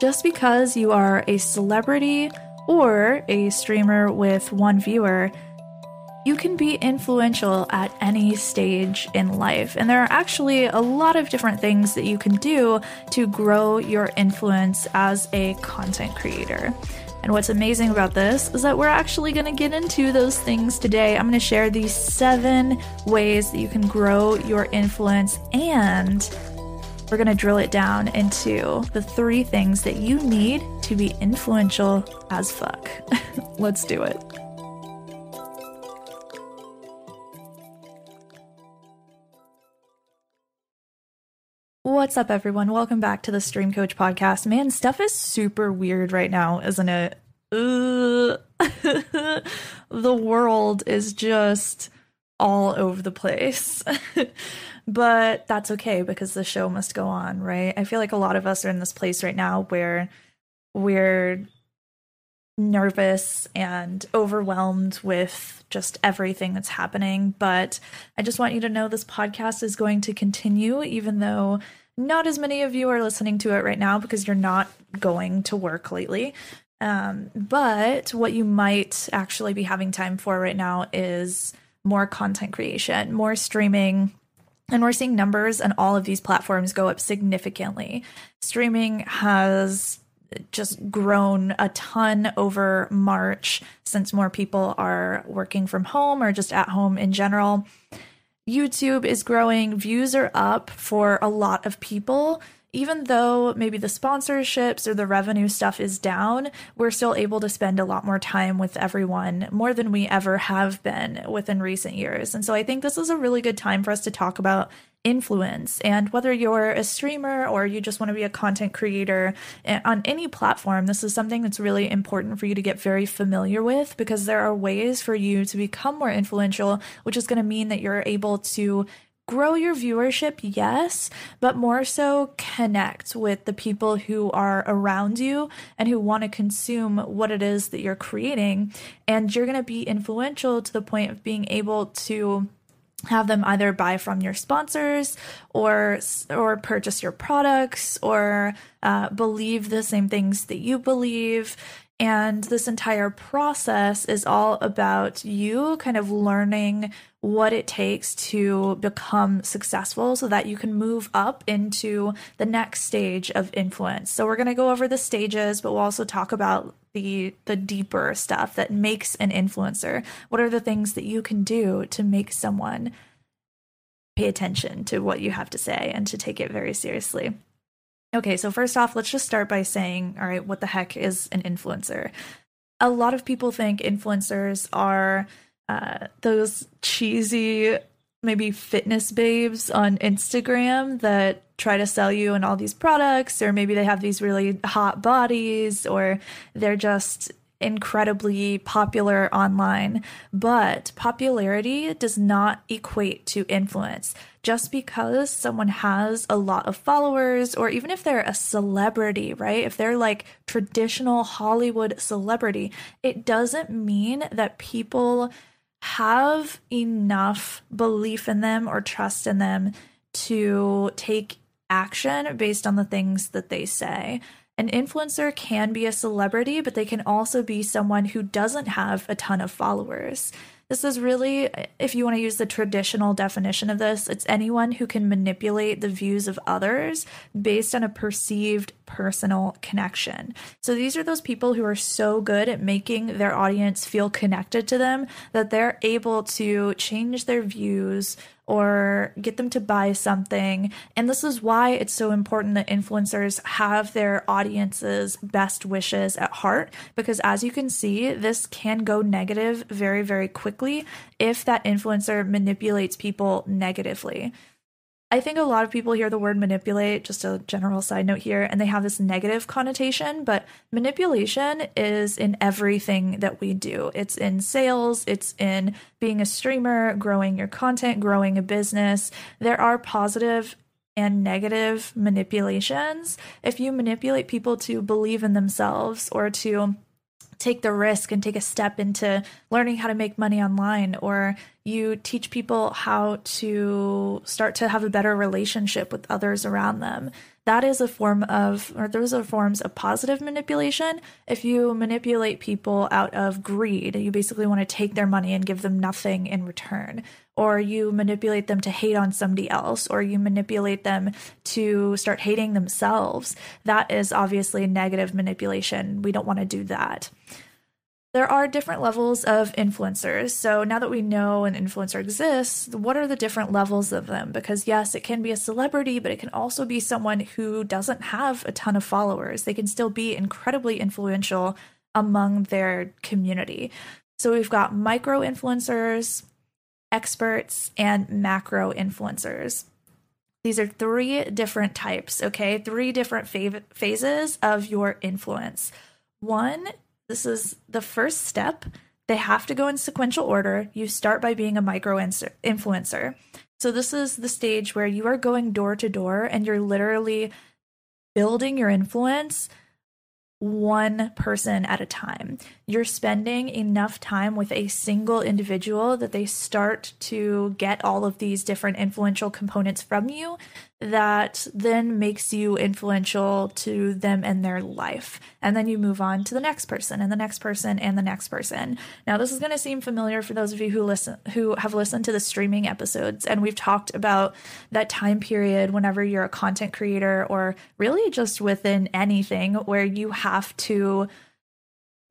Just because you are a celebrity or a streamer with one viewer, you can be influential at any stage in life. And there are actually a lot of different things that you can do to grow your influence as a content creator. And what's amazing about this is that we're actually going to get into those things today. I'm going to share these seven ways that you can grow your influence, and we're going to drill it down into the three things that you need to be influential as fuck. Let's do it. What's up, everyone? Welcome back to the Stream Coach podcast. Man, stuff is super weird right now, isn't it? the world is just all over the place. but that's okay because the show must go on, right? I feel like a lot of us are in this place right now where we're nervous and overwhelmed with just everything that's happening. But I just want you to know this podcast is going to continue, even though not as many of you are listening to it right now because you're not going to work lately. Um, but what you might actually be having time for right now is more content creation, more streaming. And we're seeing numbers on all of these platforms go up significantly. Streaming has just grown a ton over March since more people are working from home or just at home in general. YouTube is growing, views are up for a lot of people. Even though maybe the sponsorships or the revenue stuff is down, we're still able to spend a lot more time with everyone, more than we ever have been within recent years. And so I think this is a really good time for us to talk about influence. And whether you're a streamer or you just want to be a content creator eh, on any platform, this is something that's really important for you to get very familiar with because there are ways for you to become more influential, which is going to mean that you're able to grow your viewership, yes, but more so connect with the people who are around you and who want to consume what it is that you're creating. And you're going to be influential to the point of being able to have them either buy from your sponsors or or purchase your products or uh, believe the same things that you believe and this entire process is all about you kind of learning what it takes to become successful so that you can move up into the next stage of influence. So we're going to go over the stages, but we'll also talk about the the deeper stuff that makes an influencer. What are the things that you can do to make someone pay attention to what you have to say and to take it very seriously? Okay, so first off, let's just start by saying, all right, what the heck is an influencer? A lot of people think influencers are uh, those cheesy, maybe fitness babes on Instagram that try to sell you and all these products, or maybe they have these really hot bodies, or they're just incredibly popular online, but popularity does not equate to influence. Just because someone has a lot of followers, or even if they're a celebrity, right? If they're like traditional Hollywood celebrity, it doesn't mean that people have enough belief in them or trust in them to take action based on the things that they say. An influencer can be a celebrity, but they can also be someone who doesn't have a ton of followers. This is really, if you want to use the traditional definition of this, it's anyone who can manipulate the views of others based on a perceived personal connection. So these are those people who are so good at making their audience feel connected to them that they're able to change their views or get them to buy something. And this is why it's so important that influencers have their audience's best wishes at heart. Because as you can see, this can go negative very, very quickly if that influencer manipulates people negatively. I think a lot of people hear the word manipulate, just a general side note here, and they have this negative connotation, but manipulation is in everything that we do. It's in sales, it's in being a streamer, growing your content, growing a business. There are positive and negative manipulations. If you manipulate people to believe in themselves or to take the risk and take a step into learning how to make money online or you teach people how to start to have a better relationship with others around them that is a form of, or those are forms of positive manipulation. If you manipulate people out of greed, you basically want to take their money and give them nothing in return. Or you manipulate them to hate on somebody else, or you manipulate them to start hating themselves. That is obviously negative manipulation. We don't want to do that there are different levels of influencers. So now that we know an influencer exists, what are the different levels of them? Because yes, it can be a celebrity, but it can also be someone who doesn't have a ton of followers. They can still be incredibly influential among their community. So we've got micro influencers, experts, and macro influencers. These are three different types, okay? Three different fav- phases of your influence. One this is the first step. They have to go in sequential order. You start by being a micro influencer. So, this is the stage where you are going door to door and you're literally building your influence one person at a time. You're spending enough time with a single individual that they start to get all of these different influential components from you that then makes you influential to them and their life. And then you move on to the next person and the next person and the next person. Now this is going to seem familiar for those of you who listen who have listened to the streaming episodes and we've talked about that time period whenever you're a content creator or really just within anything where you have to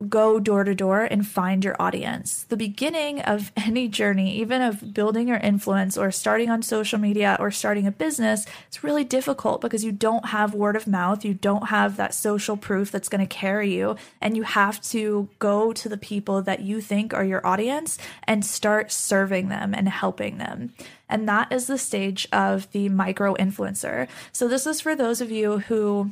go door to door and find your audience. The beginning of any journey, even of building your influence or starting on social media or starting a business, it's really difficult because you don't have word of mouth, you don't have that social proof that's going to carry you, and you have to go to the people that you think are your audience and start serving them and helping them. And that is the stage of the micro influencer. So, this is for those of you who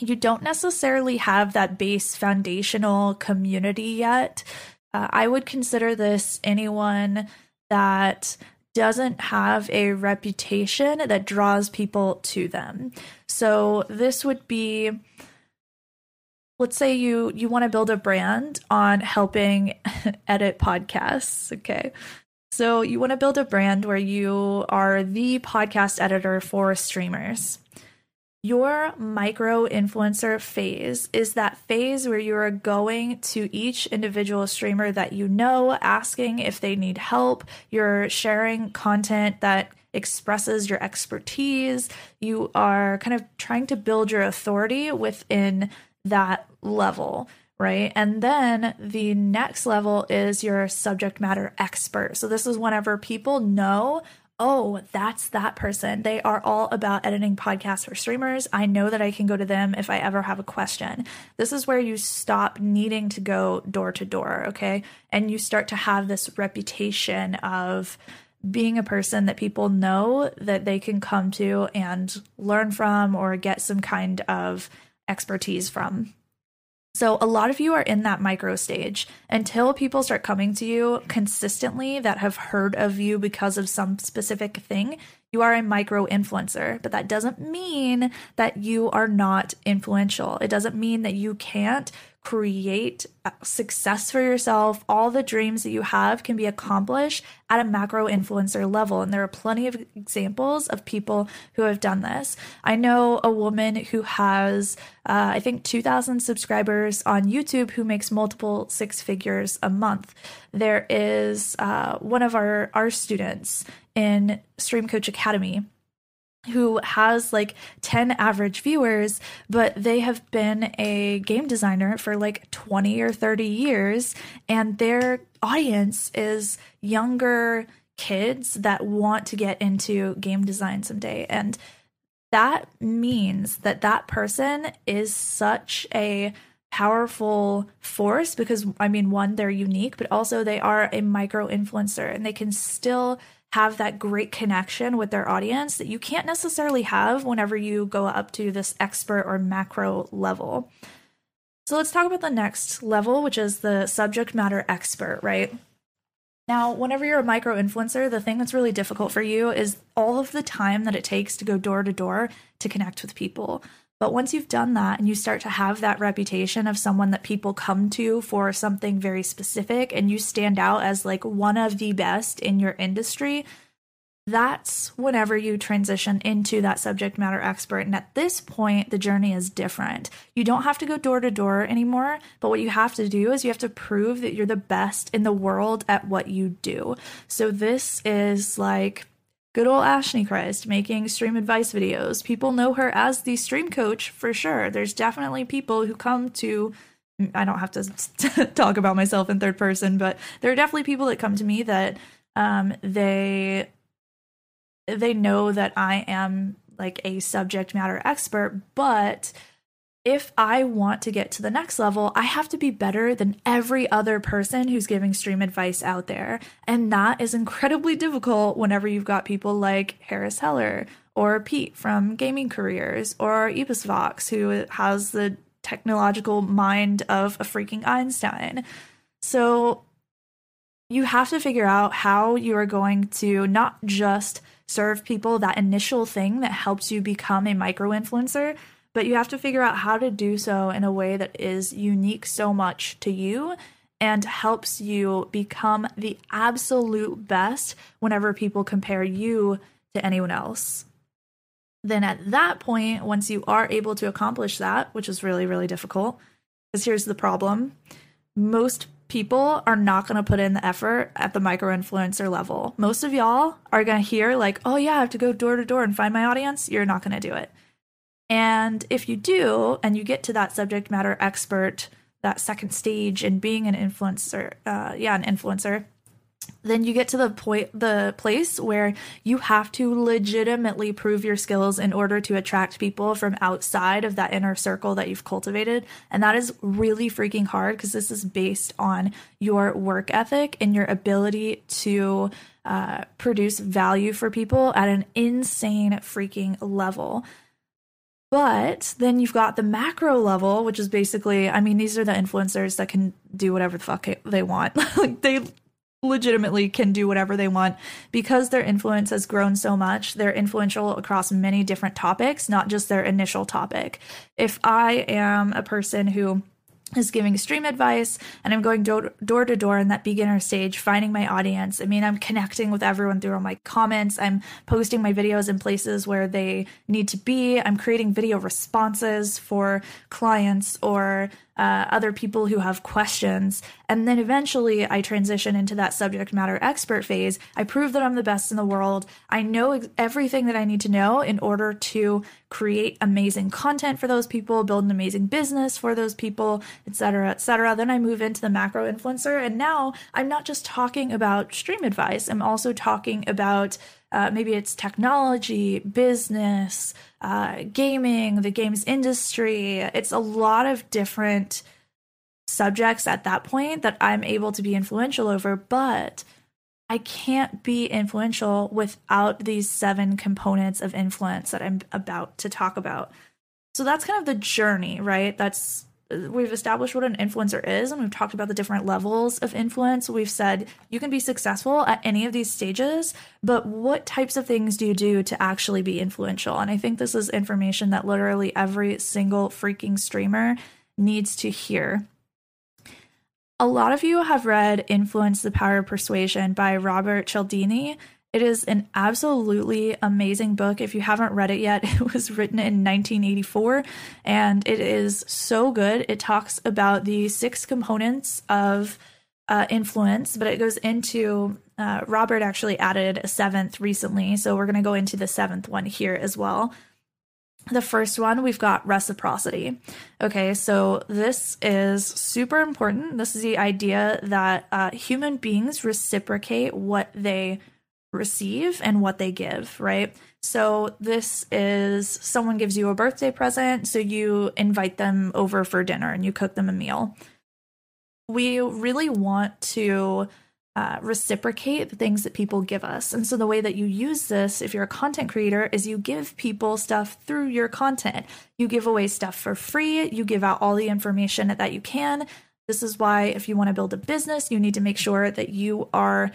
you don't necessarily have that base foundational community yet. Uh, I would consider this anyone that doesn't have a reputation that draws people to them. So this would be let's say you you want to build a brand on helping edit podcasts, okay? So you want to build a brand where you are the podcast editor for streamers. Your micro influencer phase is that phase where you are going to each individual streamer that you know, asking if they need help. You're sharing content that expresses your expertise. You are kind of trying to build your authority within that level right? And then the next level is your subject matter expert. So this is whenever people know oh, that's that person. They are all about editing podcasts for streamers. I know that I can go to them if I ever have a question. This is where you stop needing to go door to door, okay? And you start to have this reputation of being a person that people know that they can come to and learn from or get some kind of expertise from. So, a lot of you are in that micro stage until people start coming to you consistently that have heard of you because of some specific thing. You are a micro influencer, but that doesn't mean that you are not influential. It doesn't mean that you can't create success for yourself. All the dreams that you have can be accomplished at a macro influencer level. And there are plenty of examples of people who have done this. I know a woman who has, uh, I think, 2,000 subscribers on YouTube who makes multiple six figures a month. There is uh, one of our, our students in Stream Coach Academy who has like 10 average viewers, but they have been a game designer for like 20 or 30 years, and their audience is younger kids that want to get into game design someday. And that means that that person is such a powerful force because I mean, one, they're unique, but also they are a micro influencer and they can still have that great connection with their audience that you can't necessarily have whenever you go up to this expert or macro level. So let's talk about the next level, which is the subject matter expert, right? Now, whenever you're a micro influencer, the thing that's really difficult for you is all of the time that it takes to go door to door to connect with people. But once you've done that and you start to have that reputation of someone that people come to for something very specific and you stand out as like one of the best in your industry, that's whenever you transition into that subject matter expert. And at this point, the journey is different. You don't have to go door to door anymore, but what you have to do is you have to prove that you're the best in the world at what you do. So this is like good old Ashley Kriz making stream advice videos. People know her as the stream coach for sure. There's definitely people who come to I don't have to talk about myself in third person, but there are definitely people that come to me that um, they they know that I am like a subject matter expert, but if I want to get to the next level, I have to be better than every other person who's giving stream advice out there. And that is incredibly difficult whenever you've got people like Harris Heller or Pete from Gaming Careers or EposVox, who has the technological mind of a freaking Einstein. So you have to figure out how you are going to not just serve people that initial thing that helps you become a micro influencer, but you have to figure out how to do so in a way that is unique so much to you and helps you become the absolute best whenever people compare you to anyone else. Then at that point, once you are able to accomplish that, which is really, really difficult, because here's the problem most people are not going to put in the effort at the micro influencer level. Most of y'all are going to hear, like, oh, yeah, I have to go door to door and find my audience. You're not going to do it. And if you do, and you get to that subject matter expert, that second stage in being an influencer, uh, yeah, an influencer, then you get to the point the place where you have to legitimately prove your skills in order to attract people from outside of that inner circle that you've cultivated. And that is really freaking hard because this is based on your work ethic and your ability to uh, produce value for people at an insane freaking level but then you've got the macro level, which is basically, I mean, these are the influencers that can do whatever the fuck they want. like they legitimately can do whatever they want because their influence has grown so much. They're influential across many different topics, not just their initial topic. If I am a person who is giving stream advice and I'm going door, door to door in that beginner stage, finding my audience. I mean, I'm connecting with everyone through all my comments. I'm posting my videos in places where they need to be. I'm creating video responses for clients or uh, other people who have questions. And then eventually I transition into that subject matter expert phase. I prove that I'm the best in the world. I know everything that I need to know in order to create amazing content for those people, build an amazing business for those people, etc., etc. Then I move into the macro influencer. And now I'm not just talking about stream advice, I'm also talking about uh, maybe it's technology, business, uh, gaming, the games industry. It's a lot of different subjects at that point that I'm able to be influential over, but I can't be influential without these seven components of influence that I'm about to talk about. So that's kind of the journey, right? That's we've established what an influencer is and we've talked about the different levels of influence. We've said you can be successful at any of these stages, but what types of things do you do to actually be influential? And I think this is information that literally every single freaking streamer needs to hear. A lot of you have read Influence the Power of Persuasion by Robert Cialdini. It is an absolutely amazing book. If you haven't read it yet, it was written in 1984 and it is so good. It talks about the six components of uh, influence, but it goes into uh, Robert actually added a seventh recently. So we're going to go into the seventh one here as well. The first one, we've got reciprocity. Okay, so this is super important. This is the idea that uh, human beings reciprocate what they receive and what they give, right? So this is someone gives you a birthday present, so you invite them over for dinner and you cook them a meal. We really want to uh, reciprocate the things that people give us. And so the way that you use this, if you're a content creator, is you give people stuff through your content. You give away stuff for free, you give out all the information that you can. This is why, if you want to build a business, you need to make sure that you are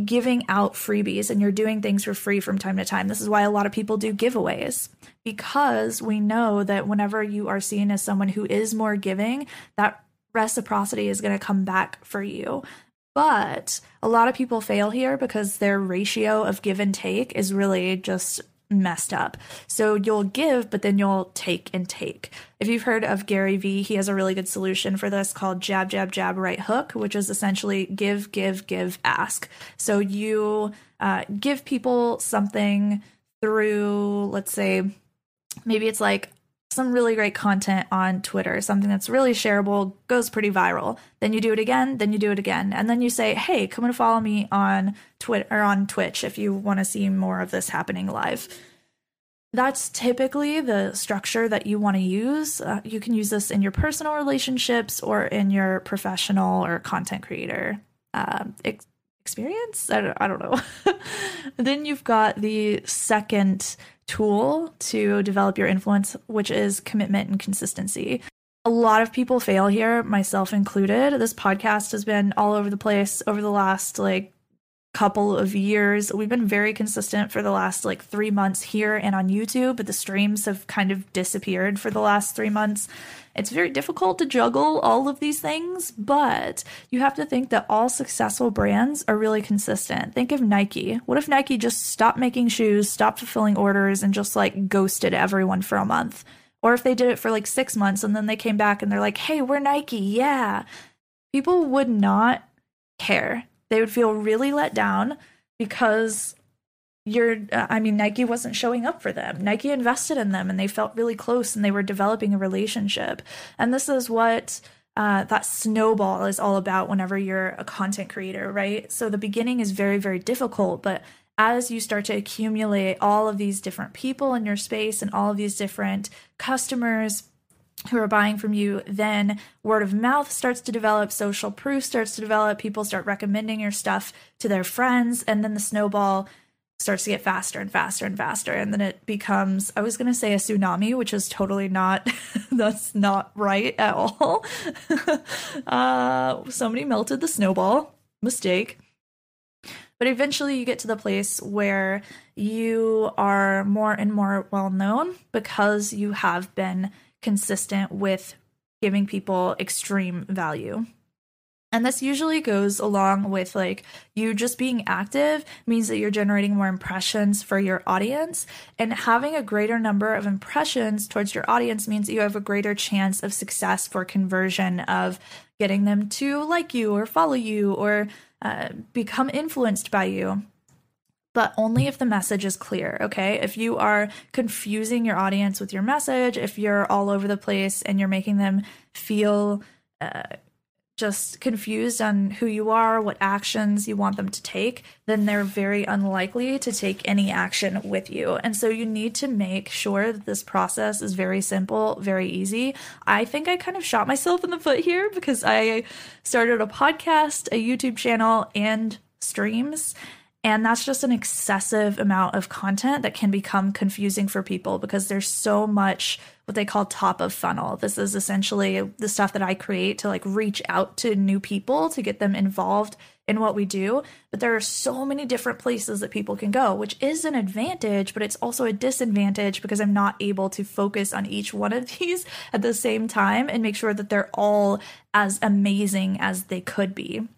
giving out freebies and you're doing things for free from time to time. This is why a lot of people do giveaways because we know that whenever you are seen as someone who is more giving, that reciprocity is going to come back for you. But a lot of people fail here because their ratio of give and take is really just messed up. So you'll give, but then you'll take and take. If you've heard of Gary Vee, he has a really good solution for this called jab, jab, jab, right hook, which is essentially give, give, give, ask. So you uh, give people something through, let's say, maybe it's like some really great content on Twitter, something that's really shareable, goes pretty viral. Then you do it again, then you do it again, and then you say, "Hey, come and follow me on Twitter or on Twitch if you want to see more of this happening live." That's typically the structure that you want to use. Uh, you can use this in your personal relationships or in your professional or content creator uh, experience. I don't, I don't know. then you've got the second tool to develop your influence, which is commitment and consistency. A lot of people fail here, myself included. This podcast has been all over the place over the last like couple of years. We've been very consistent for the last like three months here and on YouTube, but the streams have kind of disappeared for the last three months. It's very difficult to juggle all of these things, but you have to think that all successful brands are really consistent. Think of Nike. What if Nike just stopped making shoes, stopped fulfilling orders, and just like ghosted everyone for a month? Or if they did it for like six months and then they came back and they're like, hey, we're Nike, yeah. People would not care they would feel really let down because you're i mean nike wasn't showing up for them. Nike invested in them and they felt really close and they were developing a relationship. And this is what uh, that snowball is all about whenever you're a content creator right? So the beginning is very very difficult but as you start to accumulate all of these different people in your space and all of these different customers who are buying from you, then word of mouth starts to develop, social proof starts to develop, people start recommending your stuff to their friends, and then the snowball starts to get faster and faster and faster and then it becomes i was going to say a tsunami which is totally not that's not right at all. Uh somebody melted the snowball mistake. But eventually you get to the place where you are more and more well known because you have been consistent with giving people extreme value. And this usually goes along with like you just being active means that you're generating more impressions for your audience. And having a greater number of impressions towards your audience means that you have a greater chance of success for conversion of getting them to like you or follow you or uh, become influenced by you but only if the message is clear, okay? If you are confusing your audience with your message, if you're all over the place and you're making them feel uh, just confused on who you are, what actions you want them to take, then they're very unlikely to take any action with you. And so you need to make sure that this process is very simple, very easy. I think I kind of shot myself in the foot here because I started a podcast, a YouTube channel, and streams and that's just an excessive amount of content that can become confusing for people because there's so much what they call top of funnel. This is essentially the stuff that I create to like reach out to new people to get them involved in what we do. But there are so many different places that people can go, which is an advantage, but it's also a disadvantage because I'm not able to focus on each one of these at the same time and make sure that they're all as amazing as they could be.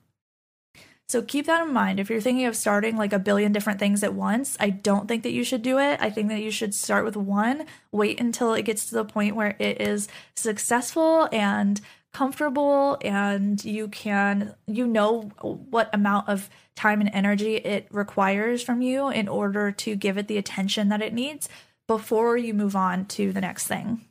So keep that in mind. If you're thinking of starting like a billion different things at once, I don't think that you should do it. I think that you should start with one, wait until it gets to the point where it is successful and comfortable and you can you know what amount of time and energy it requires from you in order to give it the attention that it needs before you move on to the next thing.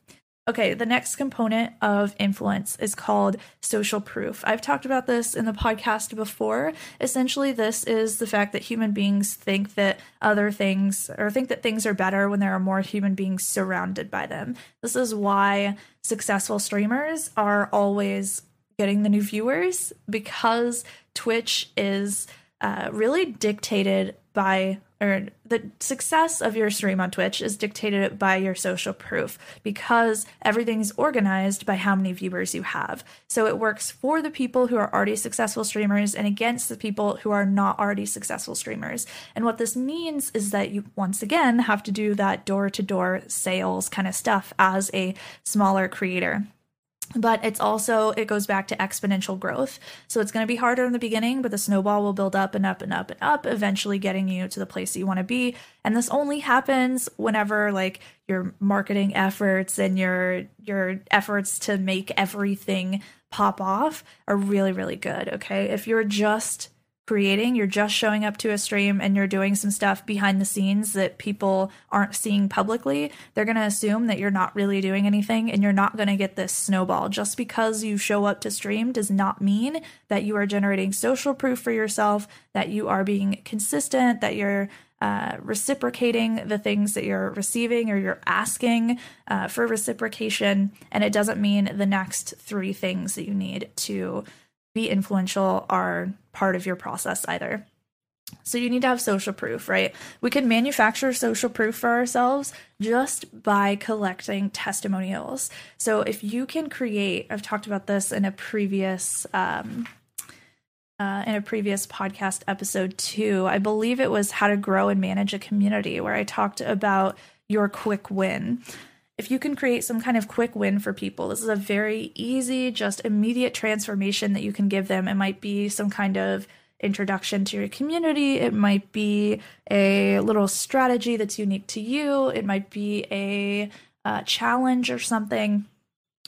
Okay, the next component of influence is called social proof. I've talked about this in the podcast before. Essentially, this is the fact that human beings think that other things or think that things are better when there are more human beings surrounded by them. This is why successful streamers are always getting the new viewers because Twitch is uh, really dictated by or the success of your stream on Twitch is dictated by your social proof because everything's organized by how many viewers you have. So it works for the people who are already successful streamers and against the people who are not already successful streamers. And what this means is that you once again have to do that door to door sales kind of stuff as a smaller creator. But it's also it goes back to exponential growth. So it's going to be harder in the beginning but the snowball will build up and up and up and up eventually getting you to the place that you want to be. And this only happens whenever like your marketing efforts and your your efforts to make everything pop off are really really good okay? If you're just creating, you're just showing up to a stream and you're doing some stuff behind the scenes that people aren't seeing publicly, they're going to assume that you're not really doing anything and you're not going to get this snowball. Just because you show up to stream does not mean that you are generating social proof for yourself, that you are being consistent, that you're uh, reciprocating the things that you're receiving or you're asking uh, for reciprocation. And it doesn't mean the next three things that you need to be influential are part of your process either. So you need to have social proof, right? We can manufacture social proof for ourselves just by collecting testimonials. So if you can create, I've talked about this in a previous um, uh, in a previous podcast episode too. I believe it was how to grow and manage a community, where I talked about your quick win if you can create some kind of quick win for people, this is a very easy, just immediate transformation that you can give them. It might be some kind of introduction to your community, it might be a little strategy that's unique to you, it might be a uh, challenge or something.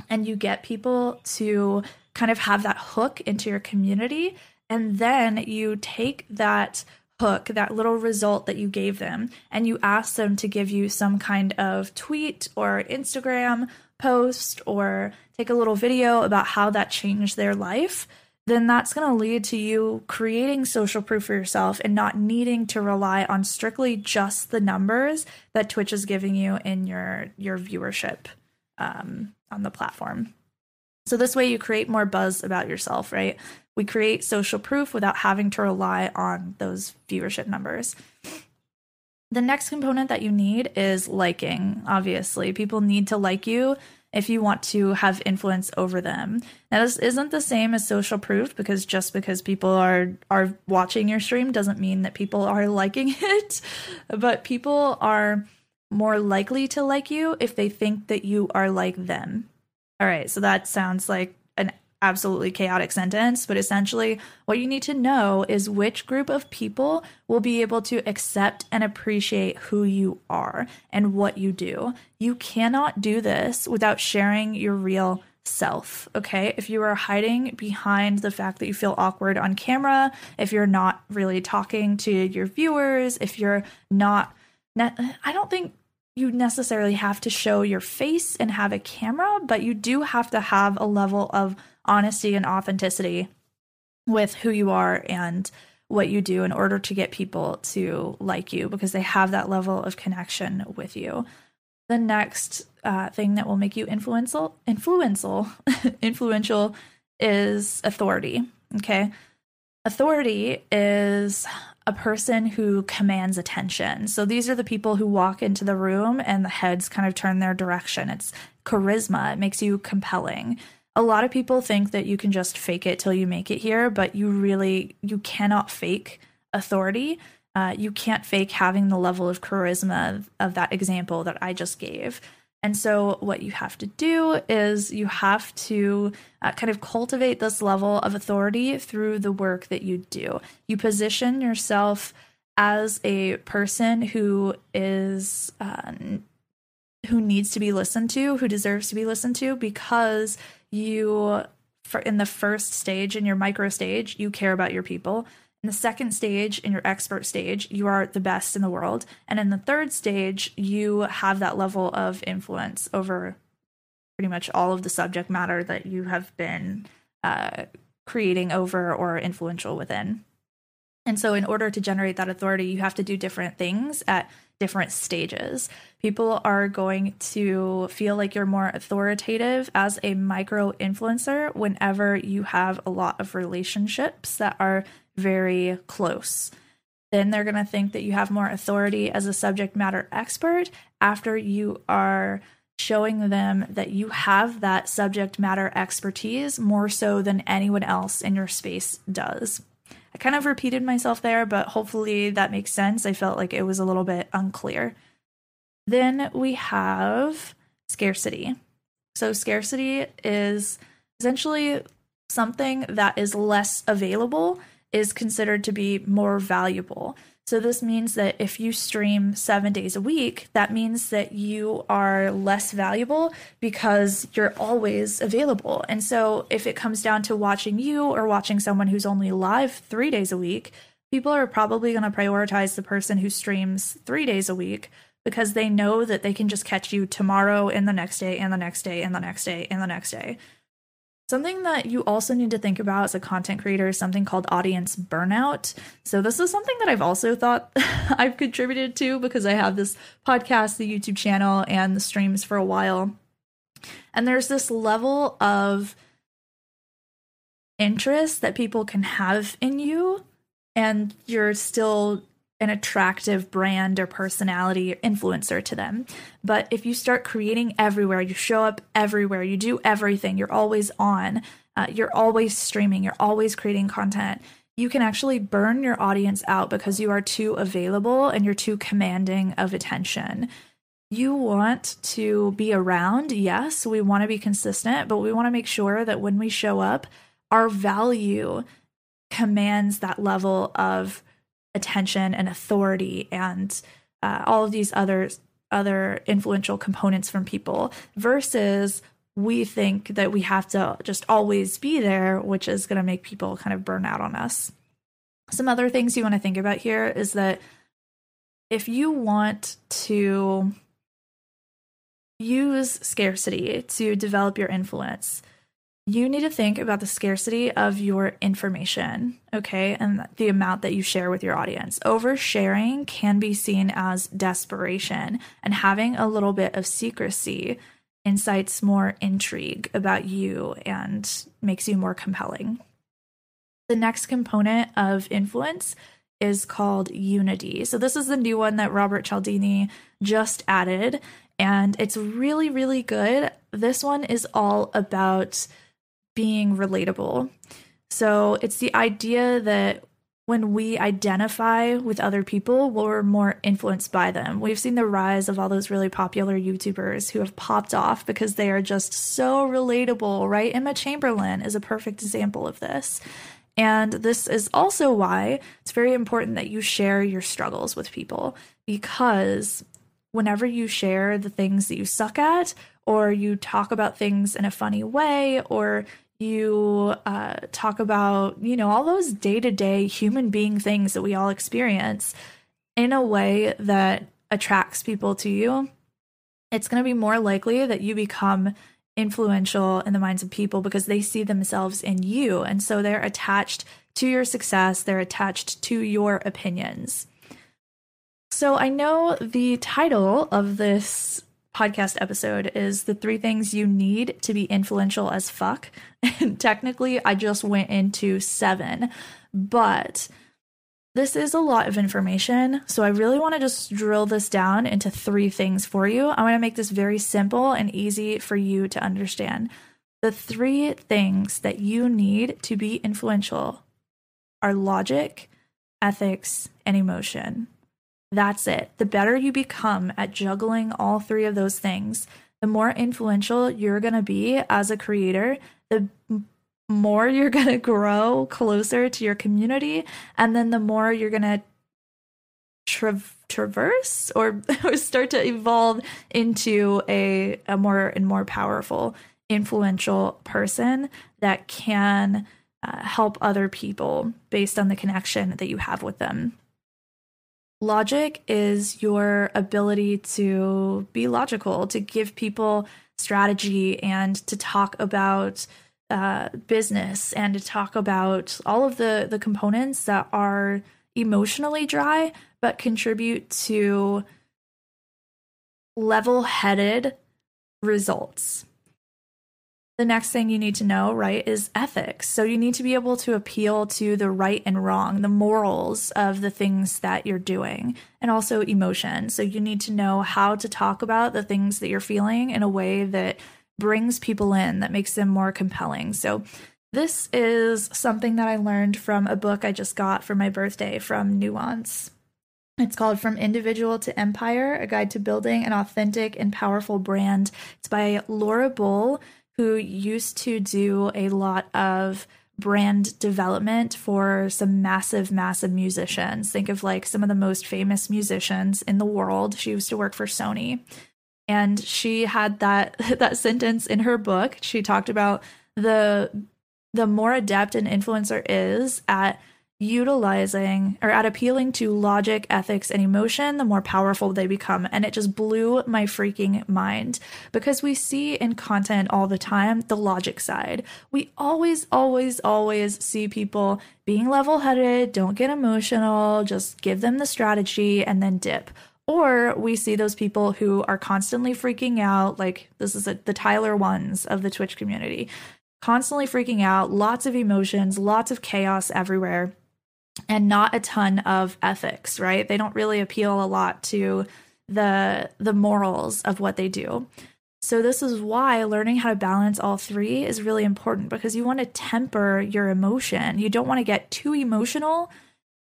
And you get people to kind of have that hook into your community. And then you take that hook, that little result that you gave them, and you ask them to give you some kind of tweet or Instagram post or take a little video about how that changed their life, then that's going to lead to you creating social proof for yourself and not needing to rely on strictly just the numbers that Twitch is giving you in your your viewership um, on the platform. So this way you create more buzz about yourself, right? We create social proof without having to rely on those viewership numbers. The next component that you need is liking. Obviously, people need to like you if you want to have influence over them. Now, this isn't the same as social proof because just because people are are watching your stream doesn't mean that people are liking it, but people are more likely to like you if they think that you are like them. All right, so that sounds like an absolutely chaotic sentence, but essentially, what you need to know is which group of people will be able to accept and appreciate who you are and what you do. You cannot do this without sharing your real self. Okay. If you are hiding behind the fact that you feel awkward on camera, if you're not really talking to your viewers, if you're not, I don't think you necessarily have to show your face and have a camera, but you do have to have a level of honesty and authenticity with who you are and what you do in order to get people to like you because they have that level of connection with you. The next uh, thing that will make you influential, influential, influential is authority. Okay, authority is a person who commands attention. So these are the people who walk into the room and the heads kind of turn their direction. It's charisma, it makes you compelling. A lot of people think that you can just fake it till you make it here, but you really you cannot fake authority. Uh, you can't fake having the level of charisma of, of that example that I just gave. And so, what you have to do is you have to uh, kind of cultivate this level of authority through the work that you do. You position yourself as a person who is uh, who needs to be listened to, who deserves to be listened to, because you, for in the first stage, in your micro stage, you care about your people. In the second stage, in your expert stage, you are the best in the world. And in the third stage, you have that level of influence over pretty much all of the subject matter that you have been uh, creating over or influential within. And so, in order to generate that authority, you have to do different things at different stages. People are going to feel like you're more authoritative as a micro influencer whenever you have a lot of relationships that are very close. Then they're going to think that you have more authority as a subject matter expert after you are showing them that you have that subject matter expertise more so than anyone else in your space does. I kind of repeated myself there, but hopefully that makes sense. I felt like it was a little bit unclear. Then we have scarcity. So, scarcity is essentially something that is less available is considered to be more valuable. So, this means that if you stream seven days a week, that means that you are less valuable because you're always available. And so, if it comes down to watching you or watching someone who's only live three days a week, people are probably going to prioritize the person who streams three days a week because they know that they can just catch you tomorrow and the next day and the next day and the next day and the next day. Something that you also need to think about as a content creator is something called audience burnout. So, this is something that I've also thought I've contributed to because I have this podcast, the YouTube channel, and the streams for a while. And there's this level of interest that people can have in you and you're still an attractive brand or personality influencer to them. But if you start creating everywhere, you show up everywhere, you do everything, you're always on, uh, you're always streaming, you're always creating content, you can actually burn your audience out because you are too available and you're too commanding of attention. You want to be around, yes, we want to be consistent, but we want to make sure that when we show up, our value commands that level of attention and authority and uh, all of these other other influential components from people versus we think that we have to just always be there which is going to make people kind of burn out on us. Some other things you want to think about here is that if you want to use scarcity to develop your influence you need to think about the scarcity of your information, okay, and the amount that you share with your audience. Oversharing can be seen as desperation, and having a little bit of secrecy incites more intrigue about you and makes you more compelling. The next component of influence is called unity. So, this is the new one that Robert Cialdini just added, and it's really, really good. This one is all about being relatable. So it's the idea that when we identify with other people, we're more influenced by them. We've seen the rise of all those really popular YouTubers who have popped off because they are just so relatable, right? Emma Chamberlain is a perfect example of this. And this is also why it's very important that you share your struggles with people because whenever you share the things that you suck at, or you talk about things in a funny way, or you uh, talk about, you know, all those day to day human being things that we all experience in a way that attracts people to you, it's going to be more likely that you become influential in the minds of people because they see themselves in you. And so they're attached to your success, they're attached to your opinions. So I know the title of this podcast episode is the three things you need to be influential as fuck. And technically, I just went into seven, but this is a lot of information. So I really want to just drill this down into three things for you. I want to make this very simple and easy for you to understand. The three things that you need to be influential are logic, ethics, and emotion. That's it. The better you become at juggling all three of those things, the more influential you're going to be as a creator, the more you're going to grow closer to your community, and then the more you're going to tra- traverse or, or start to evolve into a, a more and more powerful, influential person that can uh, help other people based on the connection that you have with them. Logic is your ability to be logical, to give people strategy, and to talk about uh, business and to talk about all of the the components that are emotionally dry but contribute to level-headed results the next thing you need to know, right, is ethics. So you need to be able to appeal to the right and wrong, the morals of the things that you're doing, and also emotion. So you need to know how to talk about the things that you're feeling in a way that brings people in, that makes them more compelling. So this is something that I learned from a book I just got for my birthday from Nuance. It's called From Individual to Empire A Guide to Building an Authentic and Powerful Brand. It's by Laura Bull, who used to do a lot of brand development for some massive, massive musicians. Think of like some of the most famous musicians in the world. She used to work for Sony. And she had that that sentence in her book. She talked about the the more adept an influencer is at utilizing or at appealing to logic, ethics, and emotion, the more powerful they become. And it just blew my freaking mind because we see in content all the time the logic side. We always, always, always see people being level headed, don't get emotional, just give them the strategy and then dip. Or we see those people who are constantly freaking out, like this is a, the Tyler1s of the Twitch community, constantly freaking out, lots of emotions, lots of chaos everywhere and not a ton of ethics, right? They don't really appeal a lot to the the morals of what they do. So this is why learning how to balance all three is really important because you want to temper your emotion. You don't want to get too emotional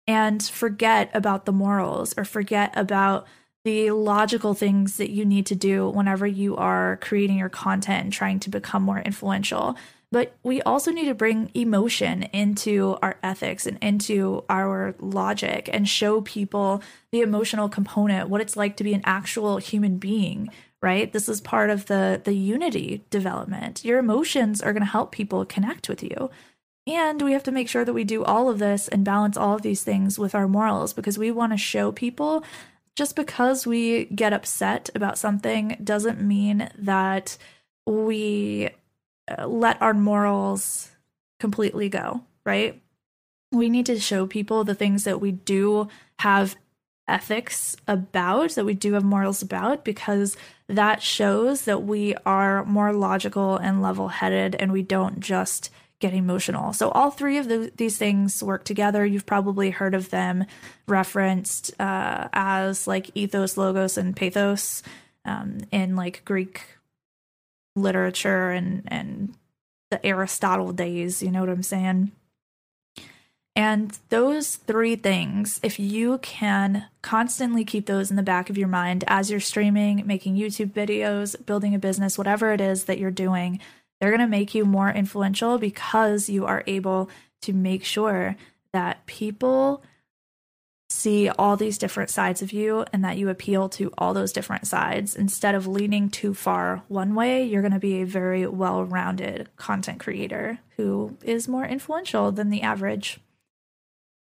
and forget about the morals or forget about the logical things that you need to do whenever you are creating your content and trying to become more influential. But we also need to bring emotion into our ethics and into our logic and show people the emotional component, what it's like to be an actual human being, right? This is part of the the unity development. Your emotions are going to help people connect with you. And we have to make sure that we do all of this and balance all of these things with our morals because we want to show people just because we get upset about something doesn't mean that we let our morals completely go, right? We need to show people the things that we do have ethics about, that we do have morals about, because that shows that we are more logical and level headed and we don't just get emotional. So, all three of the, these things work together. You've probably heard of them referenced uh, as like ethos, logos, and pathos um, in like Greek literature and and the Aristotle days, you know what I'm saying? And those three things, if you can constantly keep those in the back of your mind as you're streaming, making YouTube videos, building a business, whatever it is that you're doing, they're going to make you more influential because you are able to make sure that people see all these different sides of you and that you appeal to all those different sides. Instead of leaning too far one way, you're going to be a very well rounded content creator who is more influential than the average.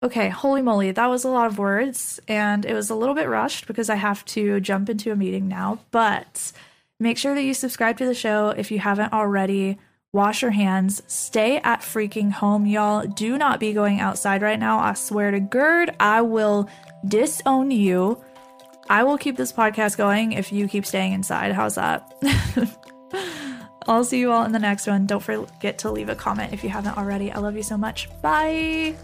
Okay, holy moly, that was a lot of words, and it was a little bit rushed because I have to jump into a meeting now. But make sure that you subscribe to the show if you haven't already wash your hands, stay at freaking home, y'all. Do not be going outside right now. I swear to Gerd, I will disown you. I will keep this podcast going if you keep staying inside. How's that? I'll see you all in the next one. Don't forget to leave a comment if you haven't already. I love you so much. Bye.